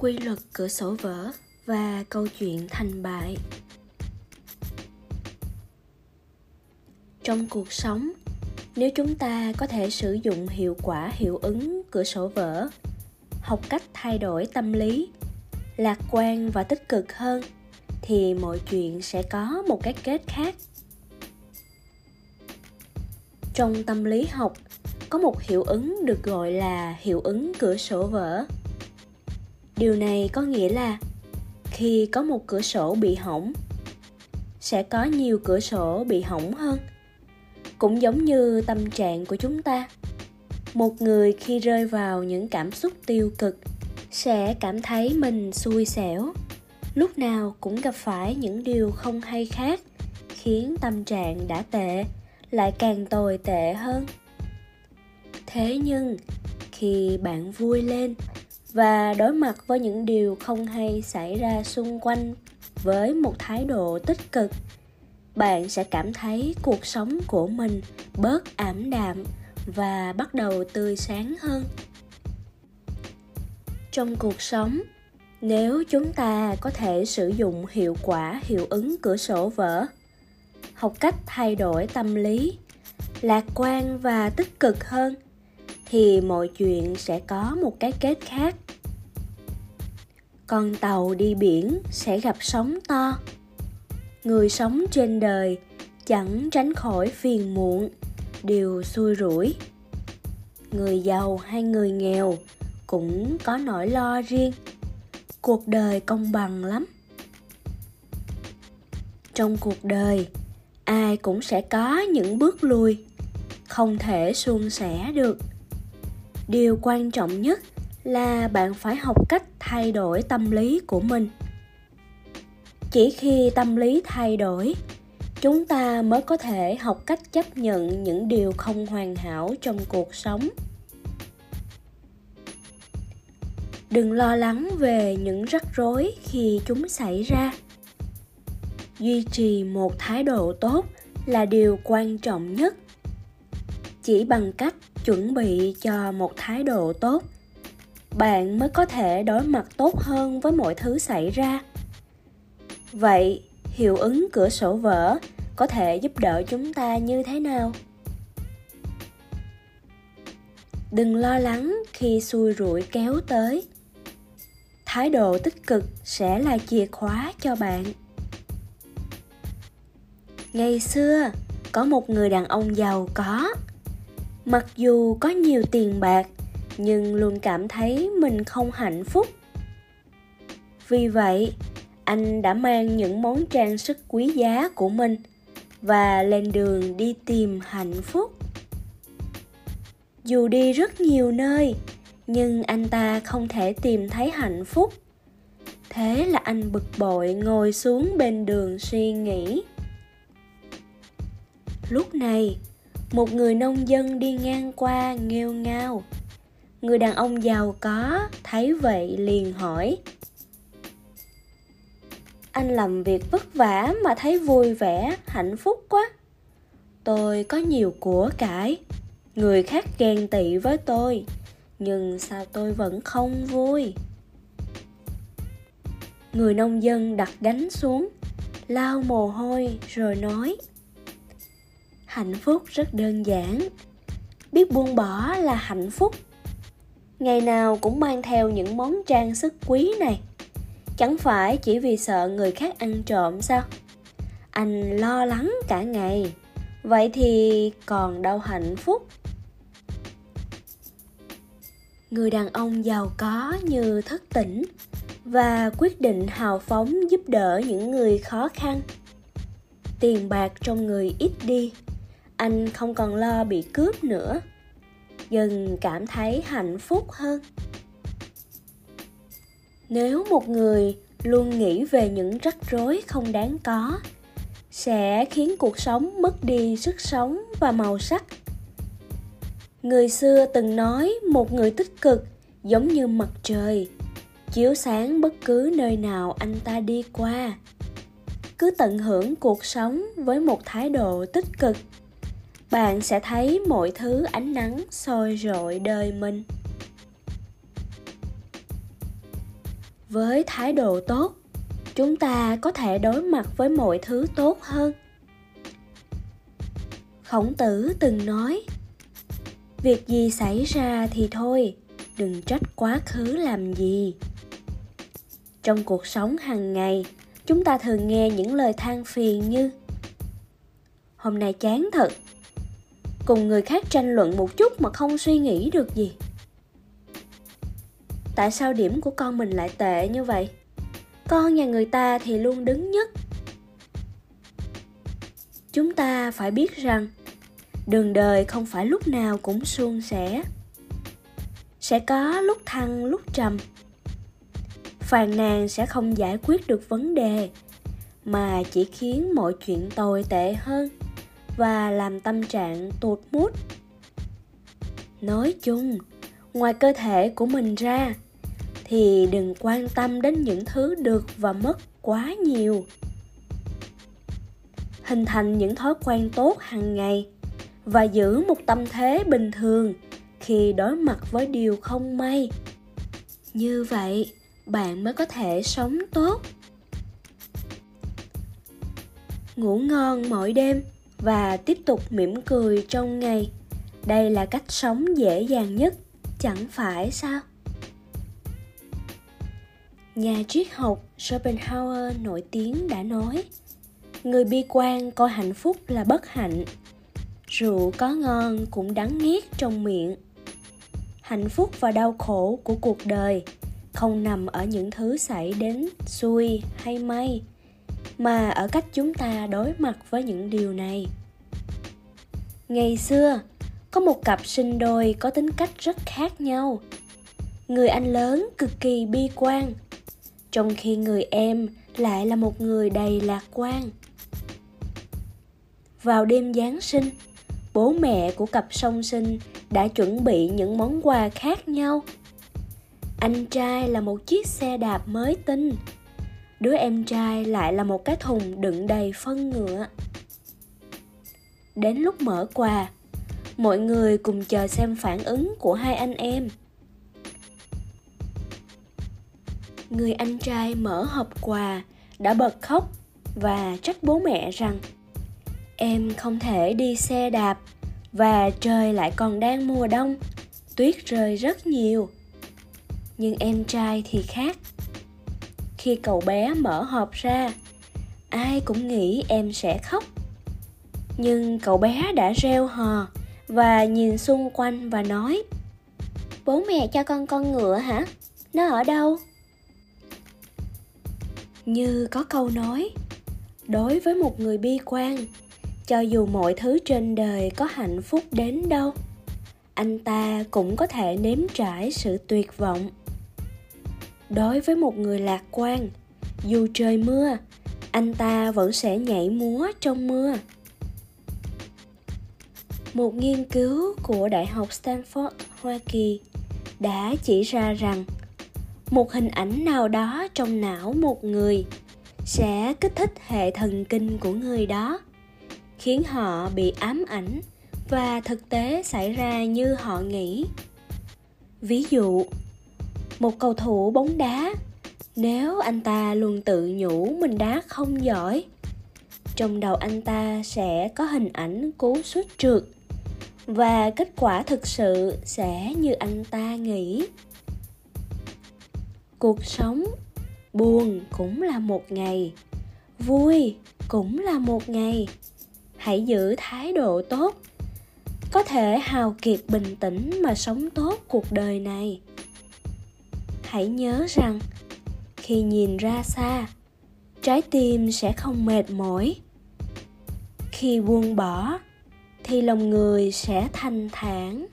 quy luật cửa sổ vỡ và câu chuyện thành bại. Trong cuộc sống, nếu chúng ta có thể sử dụng hiệu quả hiệu ứng cửa sổ vỡ học cách thay đổi tâm lý, lạc quan và tích cực hơn, thì mọi chuyện sẽ có một cái kết khác. Trong tâm lý học, có một hiệu ứng được gọi là hiệu ứng cửa sổ vỡ điều này có nghĩa là khi có một cửa sổ bị hỏng, sẽ có nhiều cửa sổ bị hỏng hơn. Cũng giống như tâm trạng của chúng ta, một người khi rơi vào những cảm xúc tiêu cực sẽ cảm thấy mình xui xẻo, lúc nào cũng gặp phải những điều không hay khác, khiến tâm trạng đã tệ, lại càng tồi tệ hơn. Thế nhưng, khi bạn vui lên và đối mặt với những điều không hay xảy ra xung quanh với một thái độ tích cực, bạn sẽ cảm thấy cuộc sống của mình bớt ảm đạm và bắt đầu tươi sáng hơn. Trong cuộc sống, nếu chúng ta có thể sử dụng hiệu quả hiệu ứng cửa sổ vỡ học cách thay đổi tâm lý, lạc quan và tích cực hơn thì mọi chuyện sẽ có một cái kết khác. Con tàu đi biển sẽ gặp sóng to. Người sống trên đời chẳng tránh khỏi phiền muộn đều xui rủi. Người giàu hay người nghèo cũng có nỗi lo riêng. Cuộc đời công bằng lắm. Trong cuộc đời, ai cũng sẽ có những bước lùi, không thể suôn sẻ được điều quan trọng nhất là bạn phải học cách thay đổi tâm lý của mình. Chỉ khi tâm lý thay đổi, chúng ta mới có thể học cách chấp nhận những điều không hoàn hảo trong cuộc sống. Đừng lo lắng về những rắc rối khi chúng xảy ra. Duy trì một thái độ tốt là điều quan trọng nhất. Chỉ bằng cách chuẩn bị cho một thái độ tốt. Bạn mới có thể đối mặt tốt hơn với mọi thứ xảy ra. Vậy, hiệu ứng cửa sổ vỡ có thể giúp đỡ chúng ta như thế nào? Đừng lo lắng khi xui rủi kéo tới. Thái độ tích cực sẽ là chìa khóa cho bạn. Ngày xưa, có một người đàn ông giàu có mặc dù có nhiều tiền bạc, nhưng luôn cảm thấy mình không hạnh phúc. Vì vậy, anh đã mang những món trang sức quý giá của mình và lên đường đi tìm hạnh phúc. Dù đi rất nhiều nơi, nhưng anh ta không thể tìm thấy hạnh phúc. Thế là anh bực bội ngồi xuống bên đường suy nghĩ. Lúc này một người nông dân đi ngang qua nghêu ngao. Người đàn ông giàu có thấy vậy liền hỏi, anh làm việc vất vả mà thấy vui vẻ, hạnh phúc quá. Tôi có nhiều của cải, người khác ghen tị với tôi, nhưng sao tôi vẫn không vui? Người nông dân đặt gánh xuống lau mồ hôi rồi nói hạnh phúc rất đơn giản. Biết buông bỏ là hạnh phúc. Ngày nào cũng mang theo những món trang sức quý này. Chẳng phải chỉ vì sợ người khác ăn trộm sao? Anh lo lắng cả ngày. Vậy thì còn đâu hạnh phúc? Người đàn ông giàu có như thất tỉnh và quyết định hào phóng giúp đỡ những người khó khăn. Tiền bạc trong người ít đi anh không còn lo bị cướp nữa. Dần cảm thấy hạnh phúc hơn. Nếu một người luôn nghĩ về những rắc rối không đáng có, sẽ khiến cuộc sống mất đi sức sống và màu sắc. Người xưa từng nói một người tích cực giống như mặt trời, chiếu sáng bất cứ nơi nào anh ta đi qua. Cứ tận hưởng cuộc sống với một thái độ tích cực bạn sẽ thấy mọi thứ ánh nắng soi rọi đời mình. Với thái độ tốt, chúng ta có thể đối mặt với mọi thứ tốt hơn. Khổng tử từng nói, việc gì xảy ra thì thôi, đừng trách quá khứ làm gì. Trong cuộc sống hàng ngày, chúng ta thường nghe những lời than phiền như, hôm nay chán thật cùng người khác tranh luận một chút mà không suy nghĩ được gì. Tại sao điểm của con mình lại tệ như vậy? Con nhà người ta thì luôn đứng nhất. Chúng ta phải biết rằng, đường đời không phải lúc nào cũng suôn sẻ. Sẽ có lúc thăng, lúc trầm. Phàn nàn sẽ không giải quyết được vấn đề, mà chỉ khiến mọi chuyện tồi tệ hơn và làm tâm trạng tụt mút nói chung, ngoài cơ thể của mình ra, thì đừng quan tâm đến những thứ được và mất quá nhiều. Hình thành những thói quen tốt hàng ngày và giữ một tâm thế bình thường khi đối mặt với điều không may. Như vậy, bạn mới có thể sống tốt. Ngủ ngon mỗi đêm và tiếp tục mỉm cười trong ngày. Đây là cách sống dễ dàng nhất, chẳng phải sao? Nhà triết học schopenhauer nổi tiếng đã nói, người bi quan coi hạnh phúc là bất hạnh. Rượu có ngon cũng đắng nghét trong miệng. Hạnh phúc và đau khổ của cuộc đời không nằm ở những thứ xảy đến xui hay may mà ở cách chúng ta đối mặt với những điều này. Ngày xưa, có một cặp sinh đôi có tính cách rất khác nhau. Người anh lớn cực kỳ bi quan, trong khi người em lại là một người đầy lạc quan. Vào đêm giáng sinh, bố mẹ của cặp song sinh đã chuẩn bị những món quà khác nhau. Anh trai là một chiếc xe đạp mới tinh đứa em trai lại là một cái thùng đựng đầy phân ngựa. Đến lúc mở quà, mọi người cùng chờ xem phản ứng của hai anh em. Người anh trai mở hộp quà, đã bật khóc và trách bố mẹ rằng, em không thể đi xe đạp và trời lại còn đang mùa đông, tuyết rơi rất nhiều. Nhưng em trai thì khác khi cậu bé mở hộp ra. Ai cũng nghĩ em sẽ khóc. Nhưng cậu bé đã reo hò và nhìn xung quanh và nói, bố mẹ cho con con ngựa hả? Nó ở đâu? Như có câu nói, đối với một người bi quan, cho dù mọi thứ trên đời có hạnh phúc đến đâu, anh ta cũng có thể nếm trải sự tuyệt vọng đối với một người lạc quan, dù trời mưa, anh ta vẫn sẽ nhảy múa trong mưa. Một nghiên cứu của đại học stanford, hoa kỳ đã chỉ ra rằng một hình ảnh nào đó trong não một người sẽ kích thích hệ thần kinh của người đó, khiến họ bị ám ảnh và thực tế xảy ra như họ nghĩ. Ví dụ một cầu thủ bóng đá. Nếu anh ta luôn tự nhủ mình đá không giỏi, trong đầu anh ta sẽ có hình ảnh cú sút trượt. Và kết quả thực sự sẽ như anh ta nghĩ. Cuộc sống buồn cũng là một ngày, vui cũng là một ngày. Hãy giữ thái độ tốt, có thể hào kiệt bình tĩnh mà sống tốt cuộc đời này hãy nhớ rằng, khi nhìn ra xa, trái tim sẽ không mệt mỏi. Khi buông bỏ, thì lòng người sẽ thanh thản.